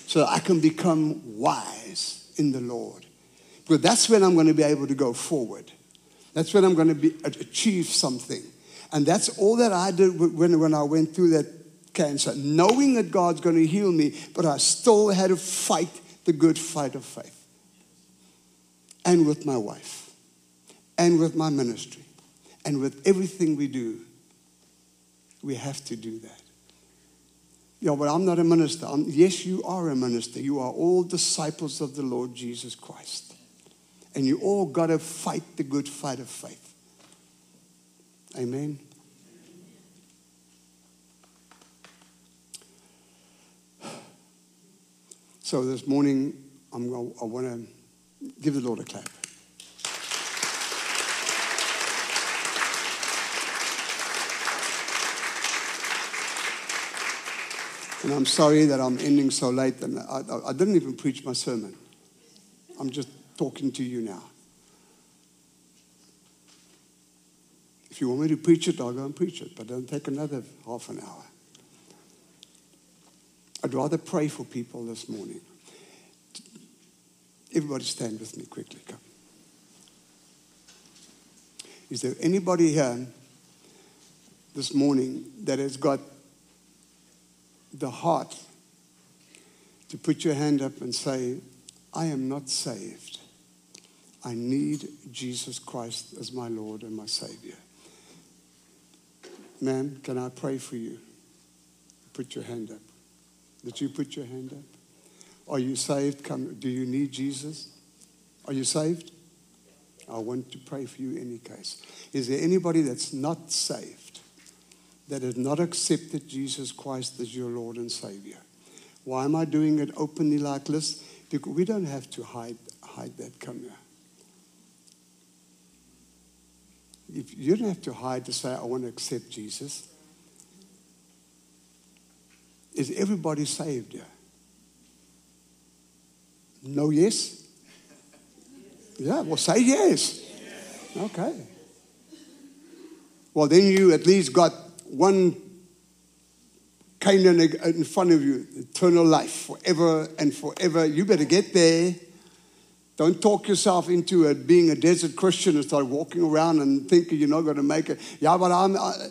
so I can become wise in the Lord. Because that's when I'm going to be able to go forward. That's when I'm going to be, achieve something. And that's all that I did when, when I went through that cancer, knowing that God's going to heal me, but I still had to fight the good fight of faith. And with my wife, and with my ministry, and with everything we do, we have to do that. Yeah, but I'm not a minister. I'm, yes, you are a minister. You are all disciples of the Lord Jesus Christ. And you all got to fight the good fight of faith. Amen. So this morning, I'm, I want to give the Lord a clap. And I'm sorry that I'm ending so late, and I, I, didn't even preach my sermon. I'm just talking to you now. If you want me to preach it, I'll go and preach it, but don't take another half an hour. I'd rather pray for people this morning. Everybody stand with me quickly. Come. Is there anybody here this morning that has got the heart to put your hand up and say, I am not saved. I need Jesus Christ as my Lord and my Savior. Ma'am, can I pray for you? Put your hand up. Did you put your hand up? Are you saved? Come, do you need Jesus? Are you saved? I want to pray for you in any case. Is there anybody that's not saved? That has not accepted Jesus Christ as your Lord and Savior. Why am I doing it openly like this? Because we don't have to hide, hide that. Here. If you don't have to hide to say, I want to accept Jesus. Is everybody saved here? No, yes? Yeah, well, say yes. Okay. Well, then you at least got one Canaan uh, in front of you, eternal life, forever and forever. You better get there. Don't talk yourself into it, being a desert Christian and start walking around and thinking you're not going to make it. Yeah, but I'm. I,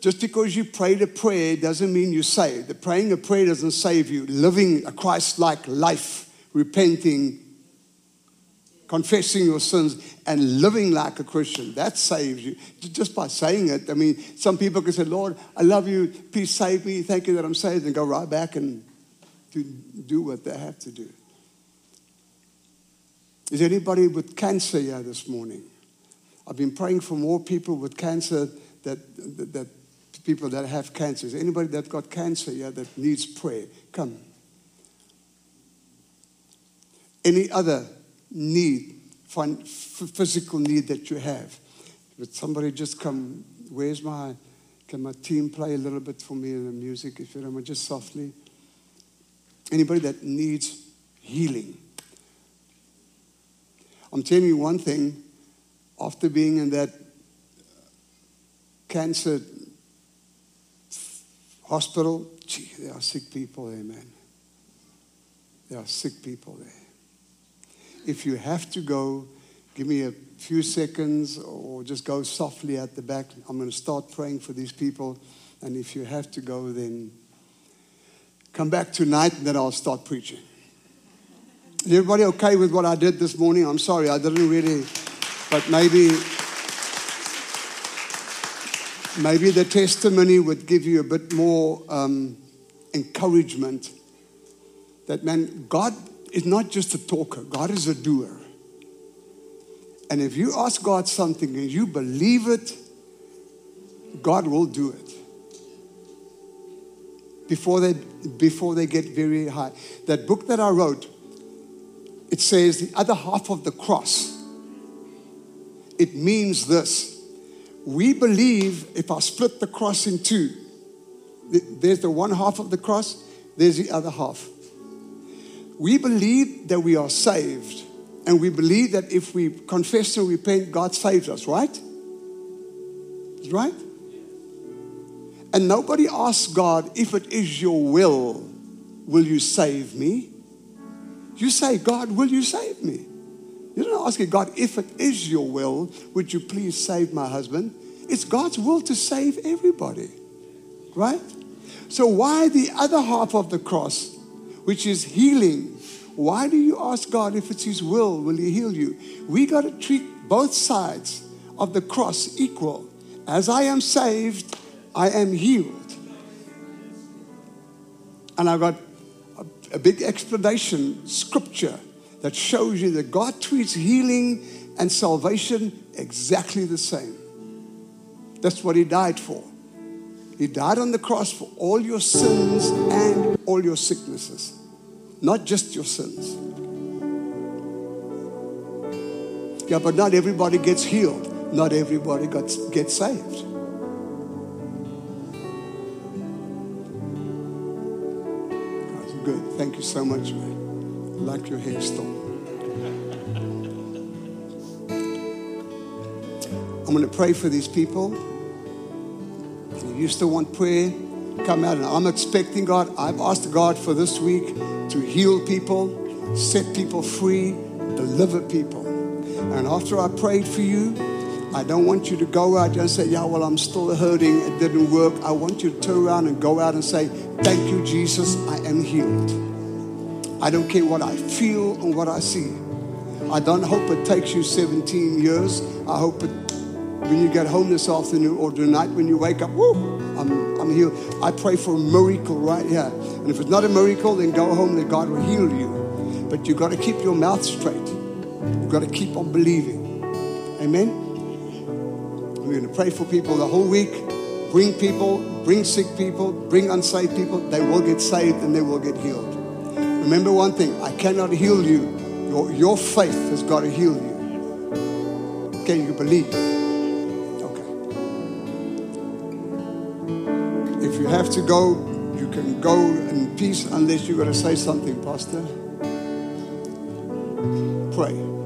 Just because you prayed a prayer doesn't mean you're saved. The praying a prayer doesn't save you. Living a Christ like life, repenting, confessing your sins, and living like a Christian, that saves you. Just by saying it. I mean, some people can say, Lord, I love you. Please save me. Thank you that I'm saved. And go right back and do, do what they have to do. Is anybody with cancer here this morning? I've been praying for more people with cancer that, that, that people that have cancer. Is anybody that got cancer here that needs prayer? Come. Any other need, physical need that you have? Would somebody just come? Where's my, can my team play a little bit for me in the music, if you don't mind, just softly? Anybody that needs healing? I'm telling you one thing, after being in that cancer hospital, gee, there are sick people there, man. There are sick people there. If you have to go, give me a few seconds or just go softly at the back. I'm going to start praying for these people. And if you have to go, then come back tonight and then I'll start preaching. Is everybody okay with what I did this morning? I'm sorry, I didn't really, but maybe, maybe the testimony would give you a bit more um, encouragement that, man, God is not just a talker, God is a doer. And if you ask God something and you believe it, God will do it before they, before they get very high. That book that I wrote, it says the other half of the cross. It means this. We believe if I split the cross in two, there's the one half of the cross, there's the other half. We believe that we are saved, and we believe that if we confess and repent, God saves us, right? Right? And nobody asks God, if it is your will, will you save me? You say, God, will you save me? You're not asking God, if it is your will, would you please save my husband? It's God's will to save everybody, right? So, why the other half of the cross, which is healing? Why do you ask God if it's His will, will He heal you? We got to treat both sides of the cross equal. As I am saved, I am healed. And I got a big explanation scripture that shows you that God treats healing and salvation exactly the same. That's what He died for. He died on the cross for all your sins and all your sicknesses, not just your sins. Yeah, but not everybody gets healed, not everybody gets, gets saved. God's good. Thank you so much, man. I like your hairstyle. I'm going to pray for these people. If you still want prayer, come out. And I'm expecting God. I've asked God for this week to heal people, set people free, deliver people. And after I prayed for you, I don't want you to go out and say, Yeah, well, I'm still hurting. It didn't work. I want you to turn around and go out and say, Thank you, Jesus. I am healed. I don't care what I feel and what I see. I don't hope it takes you 17 years. I hope it when you get home this afternoon or tonight when you wake up, whoo, I'm, I'm healed. I pray for a miracle right here. And if it's not a miracle, then go home and God will heal you. But you've got to keep your mouth straight. You've got to keep on believing. Amen. We're going to pray for people the whole week. Bring people, bring sick people, bring unsaved people. They will get saved and they will get healed. Remember one thing I cannot heal you. Your, your faith has got to heal you. Can you believe? Have to go, you can go in peace unless you're going to say something, Pastor. Pray.